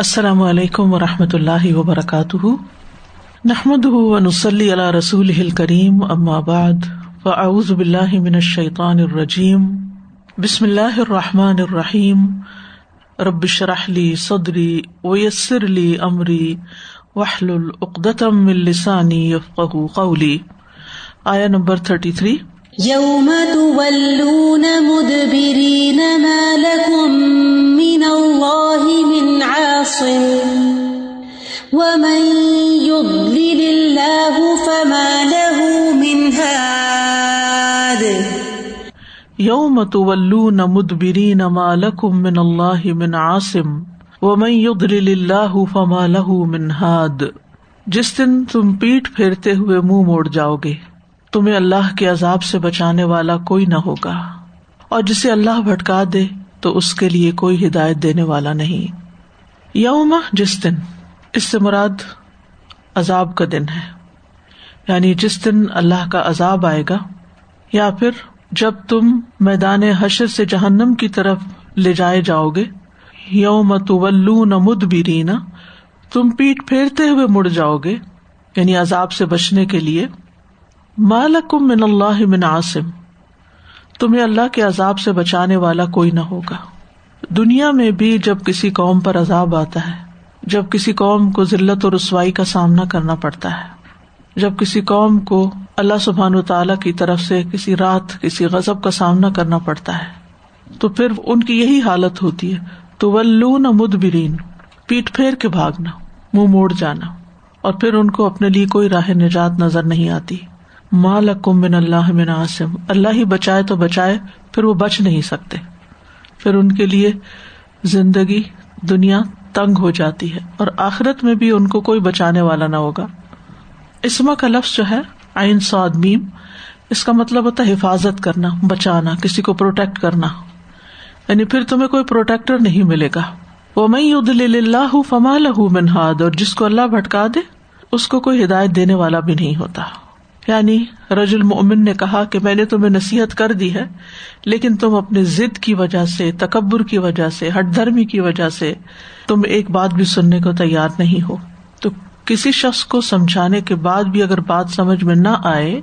السلام علیکم و رحمۃ اللہ وبرکاتہ۔ نحمد ونسلی علیہ رسول کریم بعد، فاعوذ باللہ من الشیطان الرجیم۔ بسم اللہ الرحمٰن الرحیم۔ ربش رحلی صدری ویسر علی عمری وحل العقدم السانی یفق قولی۔ آیا نمبر تھرٹی تھری۔ یوم تولون مدبرین ما لکم من اللہ من عاصم ومن يضلل اللہ فما له من هاد یوم تولون مدبرین ما لکم من اللہ من عاصم ومن يضلل اللہ فما له من ہاد جس دن تم پیٹ پھیرتے ہوئے منہ مو موڑ جاؤ گے۔ تمہیں اللہ کے عذاب سے بچانے والا کوئی نہ ہوگا۔ اور جسے اللہ بھٹکا دے، تو اس کے لیے کوئی ہدایت دینے والا نہیں۔ یوم جس دن؟ اس سے مراد عذاب کا دن ہے۔ یعنی جس دن اللہ کا عذاب آئے گا، یا پھر جب تم میدان حشر سے جہنم کی طرف لے جائے جاؤ گے یوم تو مد بیرینا تم پیٹ پھیرتے ہوئے مڑ جاؤ گے یعنی عذاب سے بچنے کے لیے۔ مالکم من اللہ من عاصم۔ تمہیں اللہ کے عذاب سے بچانے والا کوئی نہ ہوگا۔ دنیا میں بھی جب کسی قوم پر عذاب آتا ہے، جب کسی قوم کو ذلت اور رسوائی کا سامنا کرنا پڑتا ہے۔ جب کسی قوم کو اللہ سبحان و تعالی کی طرف سے کسی رات کسی غزب کا سامنا کرنا پڑتا ہے، تو پھر ان کی یہی حالت ہوتی ہے۔ تو ولون مدبرین، پیٹ پھیر کے بھاگنا، منہ موڑ جانا، اور پھر ان کو اپنے لیے کوئی راہ نجات نظر نہیں آتی۔ مالکم من اللہ من عاصم۔ اللہ ہی بچائے تو بچائے، پھر وہ بچ نہیں سکتے۔ پھر ان کے لیے زندگی، دنیا تنگ ہو جاتی ہے اور آخرت میں بھی ان کو کوئی بچانے والا نہ ہوگا۔ اسما کا لفظ جو ہے آئین سعد میم، اس کا مطلب ہوتا ہے حفاظت کرنا، بچانا، کسی کو پروٹیکٹ کرنا۔ یعنی پھر تمہیں کوئی پروٹیکٹر نہیں ملے گا۔ وہ میں اللہ فما لہ منہاد اور جس کو اللہ بھٹکا دے، اس کو کوئی ہدایت دینے والا بھی نہیں ہوتا۔ یعنی رج المن نے کہا کہ میں نے تمہیں نصیحت کر دی ہے، لیکن تم اپنے ضد کی وجہ سے، تکبر کی وجہ سے، ہٹ دھرمی کی وجہ سے تم ایک بات بھی سننے کو تیار نہیں ہو۔ تو کسی شخص کو سمجھانے کے بعد بھی اگر بات سمجھ میں نہ آئے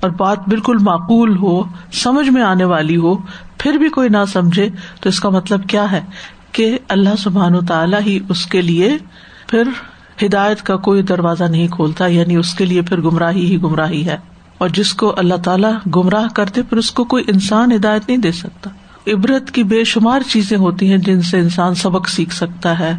اور بات بالکل معقول ہو، سمجھ میں آنے والی ہو، پھر بھی کوئی نہ سمجھے، تو اس کا مطلب کیا ہے؟ کہ اللہ سبحان و تعالیٰ ہی اس کے لیے پھر ہدایت کا کوئی دروازہ نہیں کھولتا یعنی اس کے لیے پھر گمراہی ہی گمراہی ہے۔ اور جس کو اللہ تعالیٰ گمراہ کرتے پھر اس کو کوئی انسان ہدایت نہیں دے سکتا۔ عبرت کی بے شمار چیزیں ہوتی ہیں جن سے انسان سبق سیکھ سکتا ہے۔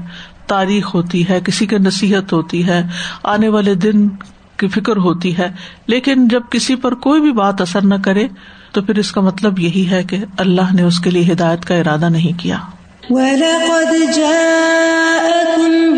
تاریخ ہوتی ہے، کسی کی نصیحت ہوتی ہے۔ آنے والے دن کی فکر ہوتی ہے۔ لیکن جب کسی پر کوئی بھی بات اثر نہ کرے، تو پھر اس کا مطلب یہی ہے کہ اللہ نے اس کے لیے ہدایت کا ارادہ نہیں کیا۔ وَلَقَدْ جَاءَكُمْ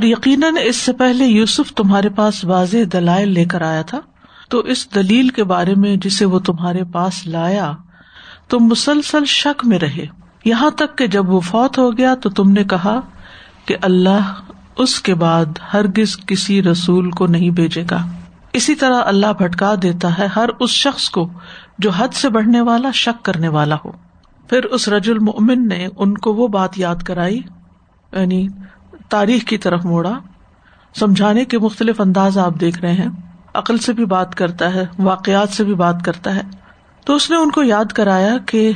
اور یقیناً اس سے پہلے یوسف تمہارے پاس واضح دلائل لے کر آیا تھا۔ تو اس دلیل کے بارے میں جسے وہ تمہارے پاس لایا تم مسلسل شک میں رہے۔ یہاں تک کہ جب وہ فوت ہو گیا تو تم نے کہا کہ اللہ اس کے بعد ہرگز کسی رسول کو نہیں بھیجے گا۔ اسی طرح اللہ بھٹکا دیتا ہے ہر اس شخص کو جو حد سے بڑھنے والا، شک کرنے والا ہو۔ پھر اس رج المن نے ان کو وہ بات یاد کرائی یعنی تاریخ کی طرف موڑا۔ سمجھانے کے مختلف انداز آپ دیکھ رہے ہیں۔ عقل سے بھی بات کرتا ہے، واقعات سے بھی بات کرتا ہے۔ تو اس نے ان کو یاد کرایا کہ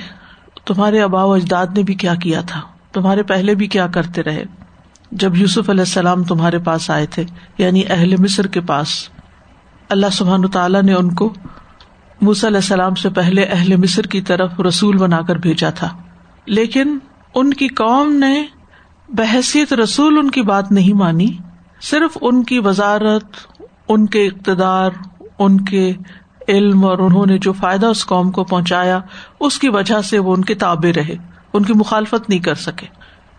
تمہارے ابا و اجداد نے بھی کیا کیا تھا۔ تمہارے پہلے بھی کیا کرتے رہے۔ جب یوسف علیہ السلام تمہارے پاس آئے تھے یعنی اہل مصر کے پاس، اللہ سبحان تعالیٰ نے ان کو موس علیہ السلام سے پہلے اہل مصر کی طرف رسول بنا کر بھیجا تھا۔ لیکن ان کی قوم نے بحثیت رسول ان کی بات نہیں مانی، صرف ان کی وزارت، ان کے اقتدار، ان کے علم اور انہوں نے جو فائدہ اس قوم کو پہنچایا، اس کی وجہ سے وہ ان کے تابے رہے، ان کی مخالفت نہیں کر سکے،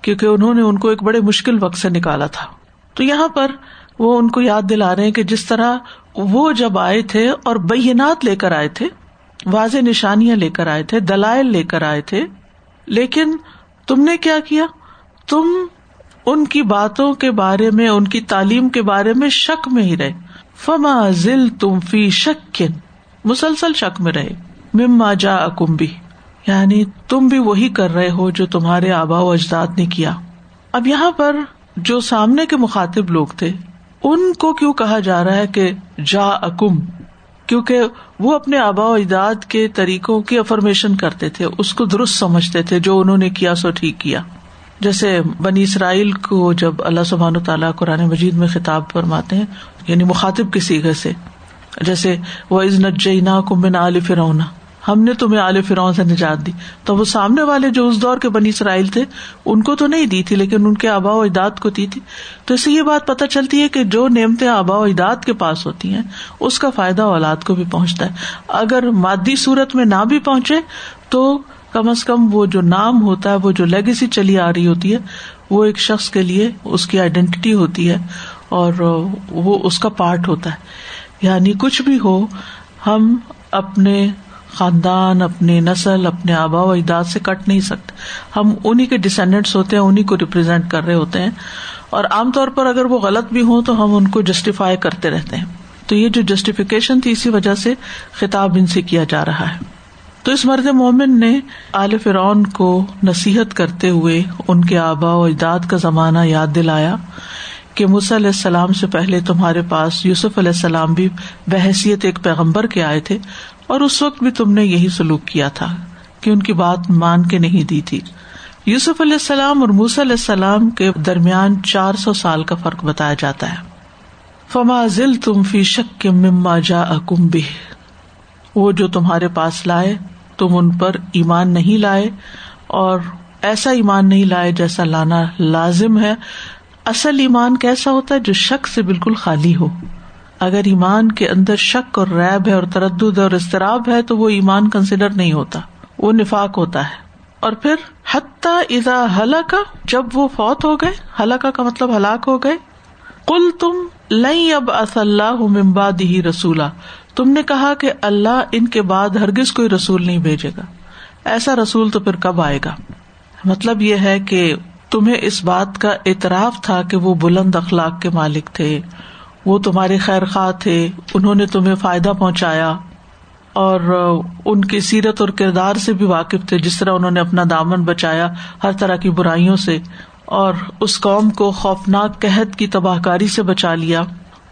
کیونکہ انہوں نے ان کو ایک بڑے مشکل وقت سے نکالا تھا۔ تو یہاں پر وہ ان کو یاد دلا رہے ہیں کہ جس طرح وہ جب آئے تھے اور بینات لے کر آئے تھے، واضح نشانیاں لے کر آئے تھے، دلائل لے کر آئے تھے، لیکن تم نے کیا کیا؟ تم ان کی باتوں کے بارے میں، ان کی تعلیم کے بارے میں شک میں ہی رہے۔ فما ذل تم فی شکن، مسلسل شک میں رہے۔ مما جا اکمبی یعنی تم بھی وہی کر رہے ہو جو تمہارے آبا و اجداد نے کیا۔ اب یہاں پر جو سامنے کے مخاطب لوگ تھے، ان کو کیوں کہا جا رہا ہے کہ جا اکم کیونکہ وہ اپنے آبا و اجداد کے طریقوں کی افرمیشن کرتے تھے، اس کو درست سمجھتے تھے، جو انہوں نے کیا سو ٹھیک کیا۔ جیسے بنی اسرائیل کو جب اللہ سبحان تعالیٰ قرآن مجید میں خطاب فرماتے ہیں یعنی مخاطب کے سیگے سے، جیسے وہ از نجینا کو من عال فرونا ہم نے تمہیں عال فرون سے نجات دی۔ تو وہ سامنے والے جو اس دور کے بنی اسرائیل تھے، ان کو تو نہیں دی تھی، لیکن ان کے آبا و اجداد کو دی تھی۔ تو اس سے یہ بات پتہ چلتی ہے کہ جو نعمتیں آبا و اجداد کے پاس ہوتی ہیں، اس کا فائدہ اولاد کو بھی پہنچتا ہے۔ اگر مادی صورت میں نہ بھی پہنچے، تو کم از کم وہ جو نام ہوتا ہے، وہ جو لیگیسی چلی آ رہی ہوتی ہے، وہ ایک شخص کے لیے اس کی آئیڈینٹی ہوتی ہے اور وہ اس کا پارٹ ہوتا ہے۔ یعنی کچھ بھی ہو، ہم اپنے خاندان اپنی نسل، اپنے آبا و اجداد سے کٹ نہیں سکتے۔ ہم انہیں کے ڈسینڈنٹس ہوتے ہیں انہیں کو ریپرزینٹ کر رہے ہوتے ہیں۔ اور عام طور پر اگر وہ غلط بھی ہوں، تو ہم ان کو جسٹیفائی کرتے رہتے ہیں۔ تو یہ جو جسٹیفیکیشن تھی، اسی وجہ سے خطاب ان سے کیا جا رہا ہے۔ تو اس مرد مومن نے عال فرعون کو نصیحت کرتے ہوئے ان کے آبا و اجداد کا زمانہ یاد دلایا کہ علیہ السلام سے پہلے تمہارے پاس یوسف علیہ السلام بھی بحثیت ایک پیغمبر کے آئے تھے اور اس وقت بھی تم نے یہی سلوک کیا تھا کہ ان کی بات مان کے نہیں دی تھی۔ یوسف علیہ السلام اور موس علیہ السلام کے درمیان چار سو سال کا فرق بتایا جاتا ہے۔ فما ذل تم فی شک کے مما جا بھی وہ جو تمہارے پاس لائے تم ان پر ایمان نہیں لائے اور ایسا ایمان نہیں لائے جیسا لانا لازم ہے۔ اصل ایمان کیسا ہوتا ہے جو شک سے بالکل خالی ہو۔ اگر ایمان کے اندر شک اور ریب ہے اور تردد اور اضطراب ہے تو وہ ایمان کنسیڈر نہیں ہوتا، وہ نفاق ہوتا ہے۔ اور پھر حتیٰ اذا ہلاکا، جب وہ فوت ہو گئے، ہلاکا کا مطلب ہلاک ہو گئے۔ کل تم لئی اب اللہ ممباد ہی رسولہ تم نے کہا کہ اللہ ان کے بعد ہرگز کوئی رسول نہیں بھیجے گا۔ ایسا رسول تو پھر کب آئے گا؟ مطلب یہ ہے کہ تمہیں اس بات کا اعتراف تھا کہ وہ بلند اخلاق کے مالک تھے۔ وہ تمہارے خیر خواہ تھے۔ انہوں نے تمہیں فائدہ پہنچایا اور ان کی سیرت اور کردار سے بھی واقف تھے، جس طرح انہوں نے اپنا دامن بچایا ہر طرح کی برائیوں سے اور اس قوم کو خوفناک قحط کی تباہ کاری سے بچا لیا۔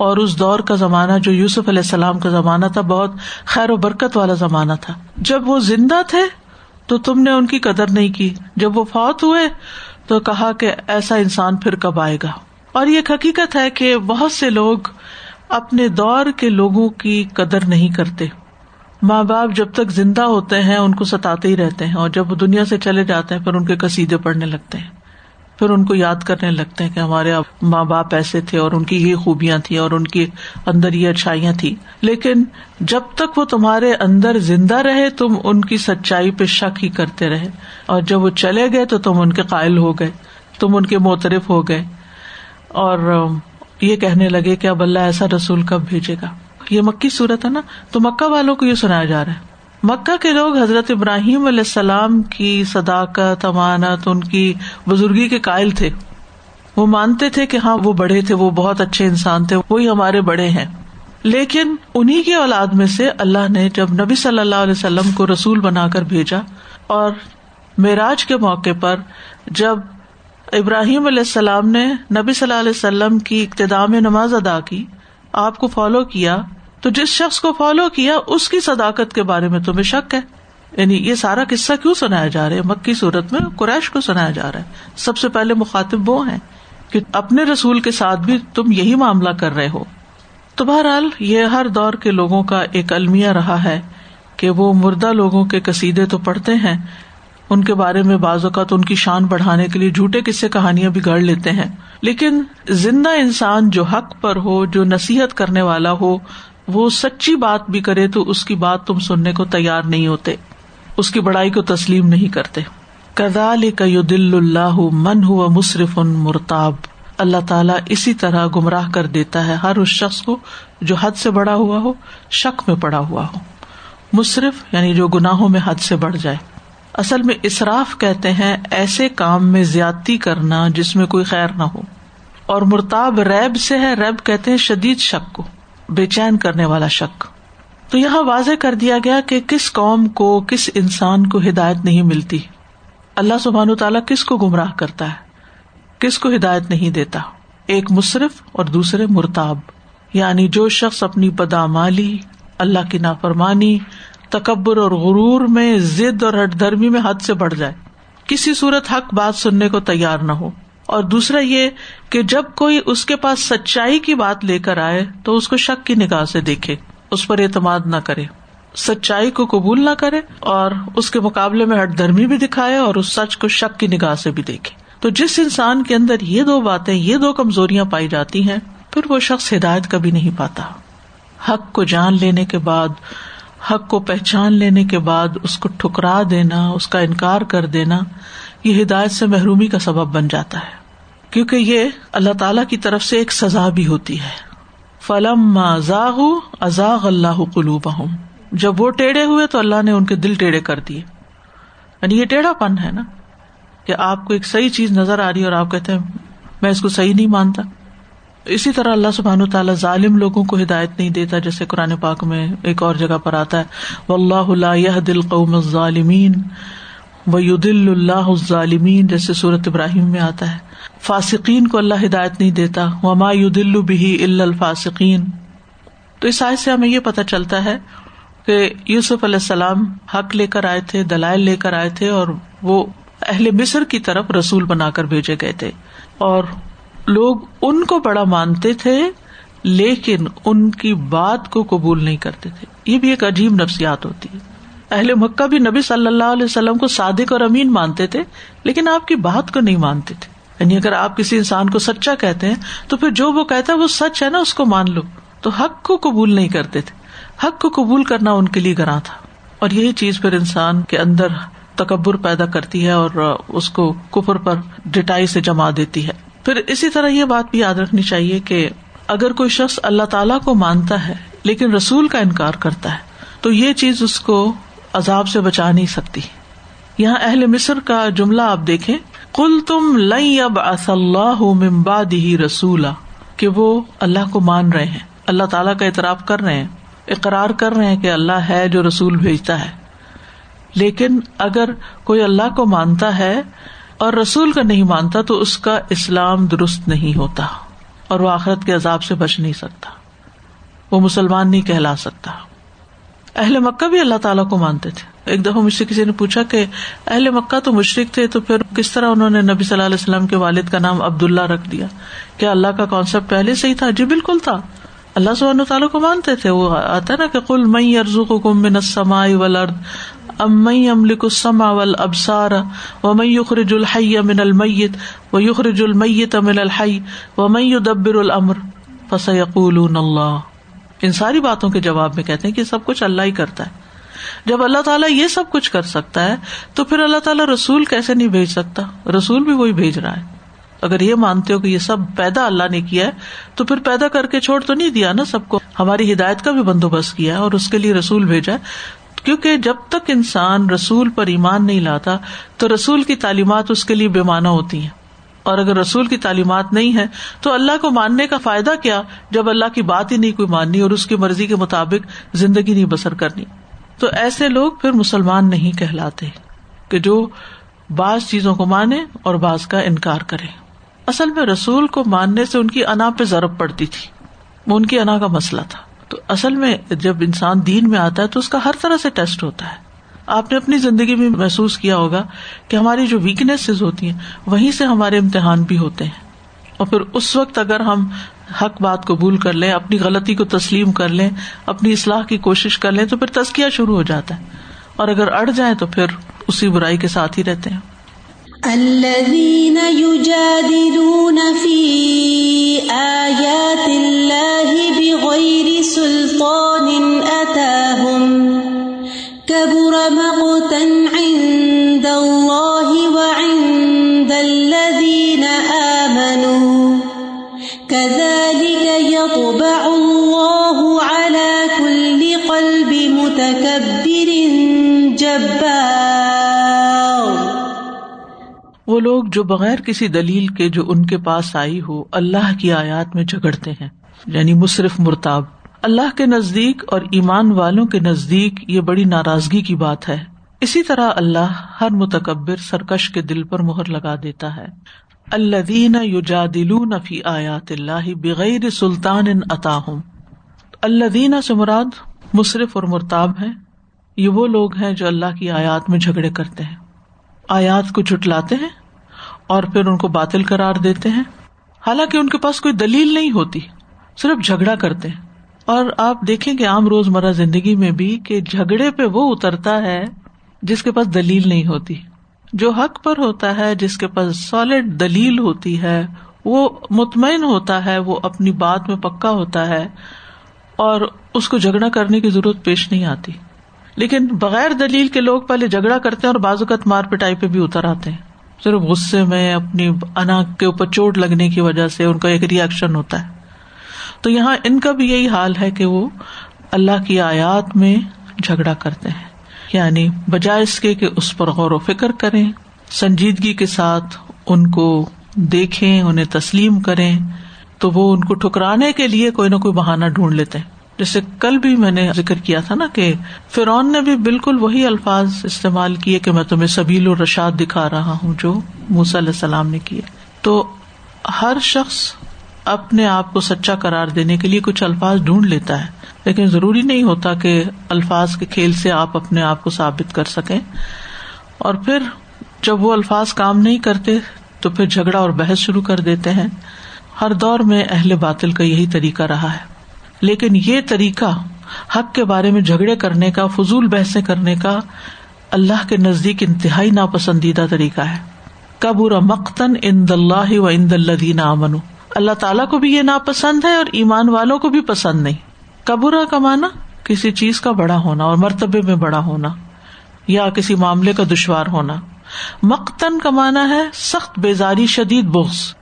اور اس دور کا زمانہ جو یوسف علیہ السلام کا زمانہ تھا، بہت خیر و برکت والا زمانہ تھا۔ جب وہ زندہ تھے تو تم نے ان کی قدر نہیں کی۔ جب وہ فوت ہوئے تو کہا کہ ایسا انسان پھر کب آئے گا۔ اور یہ حقیقت ہے کہ بہت سے لوگ اپنے دور کے لوگوں کی قدر نہیں کرتے۔ ماں باپ جب تک زندہ ہوتے ہیں، ان کو ستاتے ہی رہتے ہیں اور جب وہ دنیا سے چلے جاتے ہیں، پھر ان کے کسیدے پڑنے لگتے ہیں۔ پھر ان کو یاد کرنے لگتے ہیں کہ ہمارے ماں باپ ایسے تھے اور ان کی یہ خوبیاں تھیں اور ان کی اندر یہ اچھائیاں تھی لیکن جب تک وہ تمہارے اندر زندہ رہے، تم ان کی سچائی پہ شک ہی کرتے رہے۔ اور جب وہ چلے گئے تو تم ان کے قائل ہو گئے، تم ان کے موترف ہو گئے۔ اور یہ کہنے لگے کہ اب اللہ ایسا رسول کب بھیجے گا؟ یہ مکی صورت ہے نا؟ تو مکہ والوں کو یہ سنایا جا رہا ہے۔ مکہ کے لوگ حضرت ابراہیم علیہ السلام کی صداقت، امانت، ان کی بزرگی کے قائل تھے۔ وہ مانتے تھے کہ ہاں وہ بڑے تھے، وہ بہت اچھے انسان تھے، وہی ہمارے بڑے ہیں۔ لیکن انہیں کی اولاد میں سے اللہ نے جب نبی صلی اللہ علیہ وسلم کو رسول بنا کر بھیجا اور معراج کے موقع پر جب ابراہیم علیہ السلام نے نبی صلی اللہ علیہ وسلم کی ابتدا میں نماز ادا کی، آپ کو فالو کیا تو جس شخص کو فالو کیا، اس کی صداقت کے بارے میں تمہیں شک ہے۔ یعنی یہ سارا قصہ کیوں سنایا جا رہا ہے؟ مکی صورت میں قریش کو سنایا جا رہا ہے۔ سب سے پہلے مخاطب وہ ہیں کہ اپنے رسول کے ساتھ بھی تم یہی معاملہ کر رہے ہو۔ تو بہرحال یہ ہر دور کے لوگوں کا ایک المیہ رہا ہے کہ وہ مردہ لوگوں کے کسیدے تو پڑھتے ہیں۔ ان کے بارے میں بعض اوقات ان کی شان بڑھانے کے لیے جھوٹے قصے کہانیاں بھی گڑ لیتے ہیں۔ لیکن زندہ انسان جو حق پر ہو، جو نصیحت کرنے والا ہو وہ سچی بات بھی کرے تو اس کی بات تم سننے کو تیار نہیں ہوتے۔ اس کی بڑائی کو تسلیم نہیں کرتے۔ کدال دل اللہ من ہوا مصرف ان مرتاب۔ اللہ تعالیٰ اسی طرح گمراہ کر دیتا ہے ہر اس شخص کو جو حد سے بڑا ہوا ہو، شک میں پڑا ہوا ہو۔ مصرف یعنی جو گناہوں میں حد سے بڑھ جائے۔ اصل میں اصراف کہتے ہیں ایسے کام میں زیادتی کرنا جس میں کوئی خیر نہ ہو۔ اور مرتاب ریب سے ہے، ریب کہتے ہیں شدید شک کو۔ بے چین کرنے والا شک۔ تو یہاں واضح کر دیا گیا کہ کس قوم کو، کس انسان کو ہدایت نہیں ملتی۔ اللہ سبحان تعالیٰ کس کو گمراہ کرتا ہے؟ کس کو ہدایت نہیں دیتا؟ ایک مصرف اور دوسرے مرتاب۔ یعنی جو شخص اپنی بدامالی اللہ کی نافرمانی، تکبر اور غرور میں ضد اور ہٹ دھرمی میں حد سے بڑھ جائے۔ کسی صورت حق بات سننے کو تیار نہ ہو۔ اور دوسرا یہ کہ جب کوئی اس کے پاس سچائی کی بات لے کر آئے تو اس کو شک کی نگاہ سے دیکھے، اس پر اعتماد نہ کرے۔ سچائی کو قبول نہ کرے اور اس کے مقابلے میں ہٹ دھرمی بھی دکھائے اور اس سچ کو شک کی نگاہ سے بھی دیکھے۔ تو جس انسان کے اندر یہ دو باتیں، یہ دو کمزوریاں پائی جاتی ہیں، پھر وہ شخص ہدایت کبھی نہیں پاتا۔ حق کو جان لینے کے بعد، حق کو پہچان لینے کے بعد اس کو ٹھکرا دینا، اس کا انکار کر دینا یہ ہدایت سے محرومی کا سبب بن جاتا ہے۔ کیونکہ یہ اللہ تعالی کی طرف سے ایک سزا بھی ہوتی ہے۔ فلم ازاغ ازاغ اللہ قلوب جب وہ ٹیڑھے ہوئے تو اللہ نے ان کے دل ٹیڑھے کر دیے۔ یعنی یہ ٹیڑھا پن ہے نا کہ آپ کو ایک صحیح چیز نظر آ رہی ہے اور آپ کہتے ہیں، میں اس کو صحیح نہیں مانتا۔ اسی طرح اللہ سبحان تعالیٰ ظالم لوگوں کو ہدایت نہیں دیتا، جیسے قرآن پاک میں ایک اور جگہ پر آتا ہے۔ و اللہ دل قوم ظالمین و دل اللہ ظالمین جیسے صورت ابراہیم میں آتا ہے۔ فاسقین کو اللہ ہدایت نہیں دیتا۔ وما دل بھی الفاسقین تو اس آئے سے ہمیں یہ پتا چلتا ہے کہ یوسف علیہ السلام حق لے کر آئے تھے، دلائل لے کر آئے تھے اور وہ اہل مصر کی طرف رسول بنا کر بھیجے گئے تھے۔ اور لوگ ان کو بڑا مانتے تھے، لیکن ان کی بات کو قبول نہیں کرتے تھے۔ یہ بھی ایک عجیب نفسیات ہوتی ہے۔ اہل مکہ بھی نبی صلی اللہ علیہ وسلم کو صادق اور امین مانتے تھے، لیکن آپ کی بات کو نہیں مانتے تھے۔ یعنی اگر آپ کسی انسان کو سچا کہتے ہیں، تو پھر جو وہ کہتا ہے وہ سچ ہے نا، اس کو مان لو۔ تو حق کو قبول نہیں کرتے تھے۔ حق کو قبول کرنا ان کے لیے گراں تھا۔ اور یہی چیز پھر انسان کے اندر تکبر پیدا کرتی ہے اور اس کو کفر پر ڈٹائی سے جما دیتی ہے۔ پھر اسی طرح یہ بات بھی یاد رکھنی چاہیے کہ اگر کوئی شخص اللہ تعالیٰ کو مانتا ہے، لیکن رسول کا انکار کرتا ہے، تو یہ چیز اس کو عذاب سے بچا نہیں سکتی۔ یہاں اہل مصر کا جملہ آپ دیکھیں۔ کل تم لئی اب اللہ ممباد ہی رسولا۔ کہ وہ اللہ کو مان رہے ہیں۔ اللہ تعالیٰ کا اعتراف کر رہے ہیں۔ اقرار کر رہے ہیں کہ اللہ ہے جو رسول بھیجتا ہے۔ لیکن اگر کوئی اللہ کو مانتا ہے اور رسول کا نہیں مانتا تو اس کا اسلام درست نہیں ہوتا اور وہ آخرت کے عذاب سے بچ نہیں سکتا۔ وہ مسلمان نہیں کہلا سکتا۔ اہل مکہ بھی اللہ تعالیٰ کو مانتے تھے۔ ایک دفعہ مجھ سے کسی نے پوچھا کہ اہل مکہ تو مشرق تھے تو پھر کس طرح انہوں نے نبی صلی اللہ علیہ وسلم کے والد کا نام عبد اللہ رکھ دیا؟ کیا اللہ کا کانسیپٹ پہلے سے ہی تھا؟ جی بالکل تھا۔ اللہ سب تعالیٰ کو مانتے تھے۔ وہ آتا نا کہ کل مئی ارزو کو کم بن سمائی ولرد امئی املک السما ول ابسار و مئی یخرج الحی من المیت، و یخرج المیت من الحی، و مئی دبر الامر فسیقول اللہ۔ ان ساری باتوں کے جواب میں کہتے ہیں کہ سب کچھ اللہ ہی کرتا ہے۔ جب اللہ تعالیٰ یہ سب کچھ کر سکتا ہے، تو پھر اللہ تعالیٰ رسول کیسے نہیں بھیج سکتا؟ رسول بھی وہی بھیج رہا ہے۔ اگر یہ مانتے ہو کہ یہ سب پیدا اللہ نے کیا ہے، تو پھر پیدا کر کے چھوڑ تو نہیں دیا نا سب کو۔ ہماری ہدایت کا بھی بندوبست کیا اور اس کے لیے رسول بھیجا کیونکہ جب تک انسان رسول پر ایمان نہیں لاتا، تو رسول کی تعلیمات اس کے لیے بے معنی ہوتی ہیں۔ اور اگر رسول کی تعلیمات نہیں ہے تو اللہ کو ماننے کا فائدہ کیا جب اللہ کی بات ہی نہیں کوئی ماننی اور اس کی مرضی کے مطابق زندگی نہیں بسر کرنی؟ تو ایسے لوگ پھر مسلمان نہیں کہلاتے کہ جو بعض چیزوں کو مانے اور بعض کا انکار کرے۔ اصل میں رسول کو ماننے سے ان کی انا پہ ضرب پڑتی تھی۔ وہ ان کی انا کا مسئلہ تھا۔ تو اصل میں جب انسان دین میں آتا ہے تو اس کا ہر طرح سے ٹیسٹ ہوتا ہے۔ آپ نے اپنی زندگی میں محسوس کیا ہوگا کہ ہماری جو ویکنیس ہوتی ہیں، وہیں سے ہمارے امتحان بھی ہوتے ہیں۔ اور پھر اس وقت اگر ہم حق بات قبول کر لیں، اپنی غلطی کو تسلیم کر لیں، اپنی اصلاح کی کوشش کر لیں، تو پھر تسکیہ شروع ہو جاتا ہے۔ اور اگر اڑ جائیں تو پھر اسی برائی کے ساتھ ہی رہتے ہیں۔ الذين يجادلون في آيات الله بغير سلطان أتاهم كبر مقتا عند الله وعند الذين آمنوا. كذلك يطبع الله على كل قلب متكبر جبار. وہ لوگ جو بغیر کسی دلیل کے جو ان کے پاس آئی ہو، اللہ کی آیات میں جھگڑتے ہیں یعنی مصرف مرتاب۔ اللہ کے نزدیک اور ایمان والوں کے نزدیک یہ بڑی ناراضگی کی بات ہے۔ اسی طرح اللہ ہر متکبر سرکش کے دل پر مہر لگا دیتا ہے۔ اللہ دین یو فی آیات اللہ بغیر سلطان ان عطاہم اللہ دینا سے مراد مصرف اور مرتاب ہے یہ وہ لوگ ہیں جو اللہ کی آیات میں جھگڑے کرتے ہیں۔ آیات کو جٹلاتے ہیں اور پھر ان کو باطل قرار دیتے ہیں۔ حالانکہ ان کے پاس کوئی دلیل نہیں ہوتی، صرف جھگڑا کرتے ہیں۔ اور آپ دیکھیں گے عام روز مرہ زندگی میں بھی کہ جھگڑے پہ وہ اترتا ہے جس کے پاس دلیل نہیں ہوتی۔ جو حق پر ہوتا ہے، جس کے پاس سالڈ دلیل ہوتی ہے، وہ مطمئن ہوتا ہے، وہ اپنی بات میں پکا ہوتا ہے اور اس کو جھگڑا کرنے کی ضرورت پیش نہیں آتی۔ لیکن بغیر دلیل کے لوگ پہلے جھگڑا کرتے ہیں اور بازوقت مار پٹائی پہ بھی اتر آتے ہیں۔ صرف غصے میں اپنی انا کے اوپر چوٹ لگنے کی وجہ سے ان کا ایک ریئیکشن ہوتا ہے۔ تو یہاں ان کا بھی یہی حال ہے کہ وہ اللہ کی آیات میں جھگڑا کرتے ہیں۔ یعنی بجائے اس کے کہ اس پر غور و فکر کریں، سنجیدگی کے ساتھ ان کو دیکھیں، انہیں تسلیم کریں، تو وہ ان کو ٹھکرانے کے لیے کوئی نہ کوئی بہانا ڈھونڈ لیتے ہیں۔ جیسے کل بھی میں نے ذکر کیا تھا نا کہ فرعون نے بھی بالکل وہی الفاظ استعمال کیے کہ میں تمہیں سبیل و رشاد دکھا رہا ہوں جو موسی علیہ السلام نے کیے۔ تو ہر شخص اپنے آپ کو سچا قرار دینے کے لیے کچھ الفاظ ڈھونڈ لیتا ہے۔ لیکن ضروری نہیں ہوتا کہ الفاظ کے کھیل سے آپ اپنے آپ کو ثابت کر سکیں۔ اور پھر جب وہ الفاظ کام نہیں کرتے، تو پھر جھگڑا اور بحث شروع کر دیتے ہیں۔ ہر دور میں اہل باطل کا یہی طریقہ رہا ہے۔ لیکن یہ طریقہ حق کے بارے میں جھگڑے کرنے کا، فضول بحث کرنے کا اللہ کے نزدیک انتہائی ناپسندیدہ طریقہ ہے۔ کبور مختن ان اللہ و ان دلدین امن اللہ تعالیٰ کو بھی یہ ناپسند ہے اور ایمان والوں کو بھی پسند نہیں۔ کبورا کا مانا کسی چیز کا بڑا ہونا اور مرتبے میں بڑا ہونا یا کسی معاملے کا دشوار ہونا۔ مختن کا مانا ہے سخت بیزاری، شدید بغض۔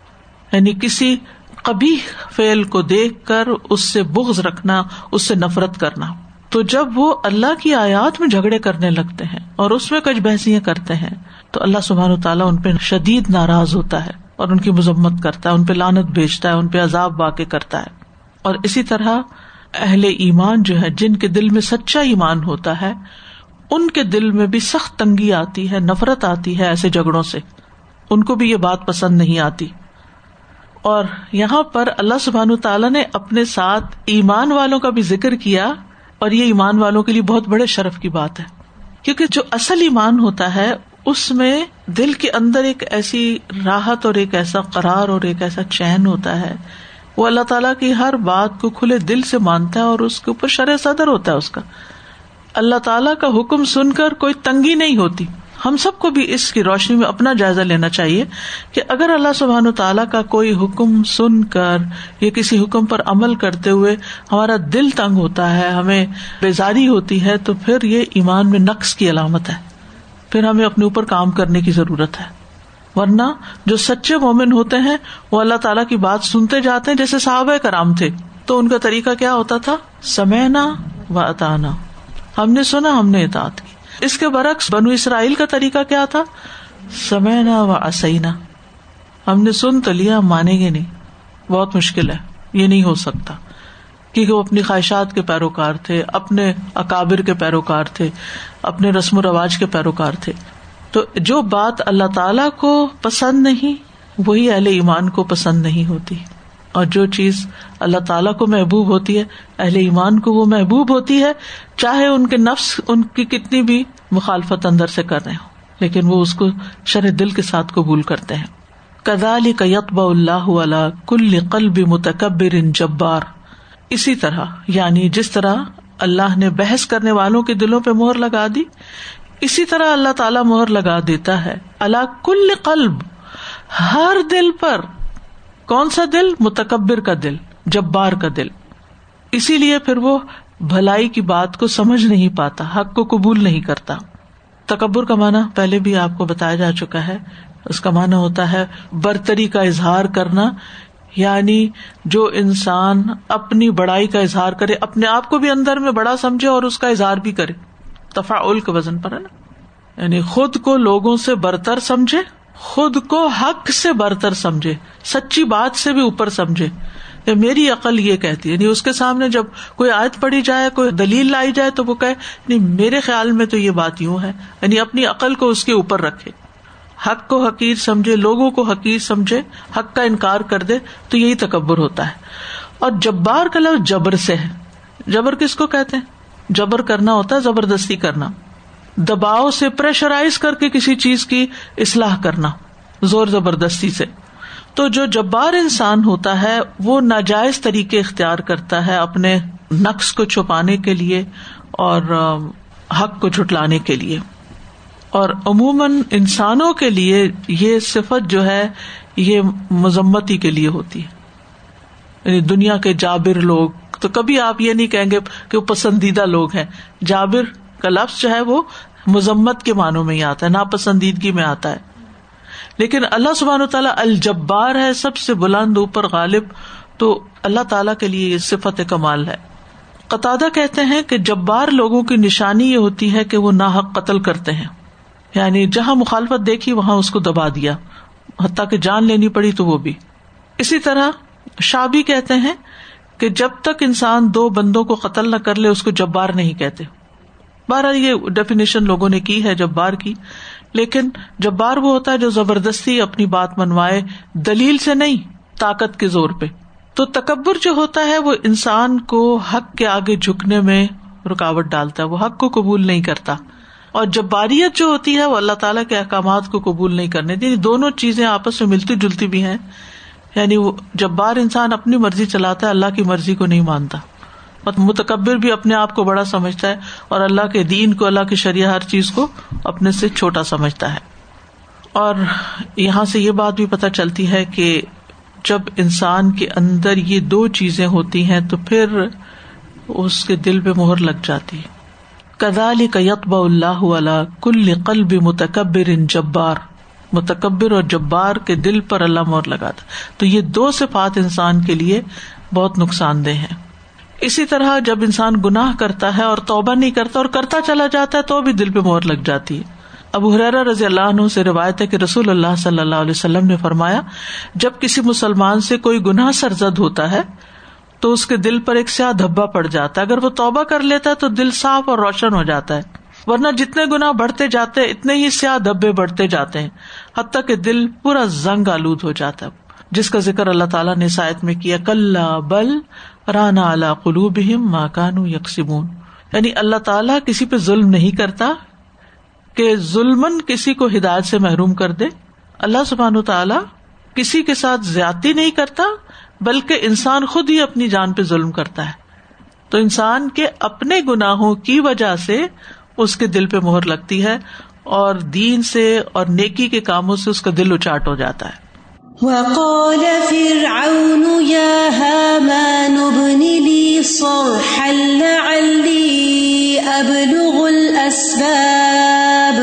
یعنی کسی کبھی فیل کو دیکھ کر اس سے بغض رکھنا، اس سے نفرت کرنا۔ تو جب وہ اللہ کی آیات میں جھگڑے کرنے لگتے ہیں اور اس میں کچھ بحثیاں کرتے ہیں، تو اللہ سبحان تعالیٰ ان پہ شدید ناراض ہوتا ہے۔ اور ان کی مذمت کرتا ہے، ان پہ لانت بیچتا ہے، ان پہ عذاب واقع کرتا ہے۔ اور اسی طرح اہل ایمان جو ہے جن کے دل میں سچا ایمان ہوتا ہے، ان کے دل میں بھی سخت تنگی آتی ہے، نفرت آتی ہے ایسے جھگڑوں سے۔ ان کو بھی یہ بات پسند نہیں آتی۔ اور یہاں پر اللہ سبحان تعالیٰ نے اپنے ساتھ ایمان والوں کا بھی ذکر کیا، اور یہ ایمان والوں کے لیے بہت بڑے شرف کی بات ہے۔ کیونکہ جو اصل ایمان ہوتا ہے، اس میں دل کے اندر ایک ایسی راحت اور ایک ایسا قرار اور ایک ایسا چین ہوتا ہے۔ وہ اللہ تعالیٰ کی ہر بات کو کھلے دل سے مانتا ہے اور اس کے اوپر شرح صدر ہوتا ہے اس کا۔ اللہ تعالیٰ کا حکم سن کر کوئی تنگی نہیں ہوتی۔ ہم سب کو بھی اس کی روشنی میں اپنا جائزہ لینا چاہیے کہ اگر اللہ سبحان و تعالیٰ کا کوئی حکم سن کر یا کسی حکم پر عمل کرتے ہوئے ہمارا دل تنگ ہوتا ہے، ہمیں بیزاری ہوتی ہے، تو پھر یہ ایمان میں نقص کی علامت ہے۔ پھر ہمیں اپنے اوپر کام کرنے کی ضرورت ہے۔ ورنہ جو سچے مومن ہوتے ہیں، وہ اللہ تعالیٰ کی بات سنتے جاتے ہیں، جیسے صحابہ کرام تھے۔ تو ان کا طریقہ کیا ہوتا تھا؟ سمینا و اتانا ہم نے سنا، ہم نے اطاعت کی۔ اس کے برعکس بنو اسرائیل کا طریقہ کیا تھا؟ سمینا و اسینا ہم نے سن تو لیا، مانیں گے نہیں۔ بہت مشکل ہے، یہ نہیں ہو سکتا۔ کیونکہ وہ اپنی خواہشات کے پیروکار تھے، اپنے اکابر کے پیروکار تھے، اپنے رسم و رواج کے پیروکار تھے۔ تو جو بات اللہ تعالی کو پسند نہیں، وہی اہل ایمان کو پسند نہیں ہوتی۔ اور جو چیز اللہ تعالیٰ کو محبوب ہوتی ہے، اہل ایمان کو وہ محبوب ہوتی ہے، چاہے ان کے نفس ان کی کتنی بھی مخالفت اندر سے کر رہے ہوں، لیکن وہ اس کو شر دل کے ساتھ قبول کرتے ہیں۔ کدال کا اللہ علیہ کل قلب متکبر جبار۔ اسی طرح یعنی جس طرح اللہ نے بحث کرنے والوں کے دلوں پہ مہر لگا دی، اسی طرح اللہ تعالیٰ مہر لگا دیتا ہے۔ اللہ کل قلب، ہر دل پر، کون سا دل؟ متکبر کا دل، جبار کا دل۔ اسی لیے پھر وہ بھلائی کی بات کو سمجھ نہیں پاتا، حق کو قبول نہیں کرتا۔ تکبر کا مانا پہلے بھی آپ کو بتایا جا چکا ہے۔ اس کا مانا ہوتا ہے برتری کا اظہار کرنا یعنی جو انسان اپنی بڑائی کا اظہار کرے، اپنے آپ کو بھی اندر میں بڑا سمجھے اور اس کا اظہار بھی کرے۔ تفا کے وزن پر ہے نا؟ یعنی خود کو لوگوں سے برتر سمجھے، خود کو حق سے برتر سمجھے، سچی بات سے بھی اوپر سمجھے۔ کہ میری عقل یہ کہتی ہے یعنی اس کے سامنے جب کوئی آیت پڑی جائے، کوئی دلیل لائی جائے تو وہ کہ نہیں، میرے خیال میں تو یہ بات یوں ہے۔ یعنی اپنی عقل کو اس کے اوپر رکھے۔ حق کو حقیر سمجھے، لوگوں کو حقیر سمجھے، حق کا انکار کر دے، تو یہی تکبر ہوتا ہے۔ اور جبار کا لفظ جبر سے ہے۔ جبر کس کو کہتے ہیں؟ جبر کرنا ہوتا ہے، زبردستی کرنا۔ دباؤ سے پریشرائز کر کے کسی چیز کی اصلاح کرنا، زور زبردستی سے۔ تو جو جبار انسان ہوتا ہے، وہ ناجائز طریقے اختیار کرتا ہے اپنے نقص کو چھپانے کے لیے اور حق کو جھٹلانے کے لیے۔ اور عموماً انسانوں کے لیے یہ صفت جو ہے، یہ مذمتی کے لیے ہوتی ہے۔ یعنی دنیا کے جابر لوگ، تو کبھی آپ یہ نہیں کہیں گے کہ وہ پسندیدہ لوگ ہیں۔ جابر کا لفظ جو ہے وہ مذمت کے معنوں میں ہی آتا ہے، ناپسندیدگی میں آتا ہے۔ لیکن اللہ سبحان تعالیٰ الجبار ہے، سب سے بلند، اوپر غالب۔ تو اللہ تعالیٰ کے لیے یہ صفت کمال ہے۔ قطع کہتے ہیں کہ جبار لوگوں کی نشانی یہ ہوتی ہے کہ وہ ناحق قتل کرتے ہیں۔ یعنی جہاں مخالفت دیکھی وہاں اس کو دبا دیا۔ حتیٰ کہ جان لینی پڑی تو وہ بھی۔ اسی طرح شابی کہتے ہیں کہ جب تک انسان دو بندوں کو قتل نہ کر لے، اس کو جبار نہیں کہتے۔ بارہ یہ ڈیفینیشن لوگوں نے کی ہے جبار کی۔ لیکن جبار وہ ہوتا ہے جو زبردستی اپنی بات منوائے، دلیل سے نہیں، طاقت کے زور پہ۔ تو تکبر جو ہوتا ہے، وہ انسان کو حق کے آگے جھکنے میں رکاوٹ ڈالتا ہے، وہ حق کو قبول نہیں کرتا۔ اور جباریت جو ہوتی ہے وہ اللہ تعالیٰ کے احکامات کو قبول نہیں کرنے یعنی دونوں چیزیں آپس میں ملتی جلتی بھی ہیں۔ یعنی وہ جب بار انسان اپنی مرضی چلاتا ہے، اللہ کی مرضی کو نہیں مانتا۔ متکبر بھی اپنے آپ کو بڑا سمجھتا ہے اور اللہ کے دین کو، اللہ کی شریعہ ہر چیز کو اپنے سے چھوٹا سمجھتا ہے۔ اور یہاں سے یہ بات بھی پتہ چلتی ہے کہ جب انسان کے اندر یہ دو چیزیں ہوتی ہیں تو پھر اس کے دل پہ مہر لگ جاتی ہے۔ کدالی کا اللہ علیہ کل قلب متکبر ان جبار. متکبر اور جبار کے دل پر اللہ مور لگاتا تو یہ دو صفات انسان کے لیے بہت نقصان دہ ہیں. اسی طرح جب انسان گناہ کرتا ہے اور توبہ نہیں کرتا اور کرتا چلا جاتا ہے تو بھی دل پہ مور لگ جاتی ہے. ابو حرار رضی اللہ عنہ سے روایت ہے کہ رسول اللہ صلی اللہ علیہ وسلم نے فرمایا، جب کسی مسلمان سے کوئی گناہ سرزد ہوتا ہے تو اس کے دل پر ایک سیاہ دھبا پڑ جاتا ہے۔ اگر وہ توبہ کر لیتا ہے تو دل صاف اور روشن ہو جاتا ہے۔ ورنہ جتنے گنا بڑھتے جاتے اتنے ہی سیاہ دھبے بڑھتے جاتے ہیں۔ حتیٰ کہ دل پورا زنگ آلود ہو جاتا ہے۔ جس کا ذکر اللہ تعالیٰ نے سائت میں کیا کل بل رانا اللہ قلوب ماں کانو یکسمون یعنی اللہ تعالیٰ کسی پہ ظلم نہیں کرتا کہ ظلم کسی کو ہدایت سے محروم کر دے۔ اللہ سبحان تعالیٰ کسی کے ساتھ زیادتی نہیں کرتا بلکہ انسان خود ہی اپنی جان پہ ظلم کرتا ہے۔ تو انسان کے اپنے گناہوں کی وجہ سے اس کے دل پہ مہر لگتی ہے اور دین سے اور نیکی کے کاموں سے اس کا دل اچاٹ ہو جاتا ہے۔ وقال فرعون يا هامان ابن لي صرحا لعلي ابلغ الاسباب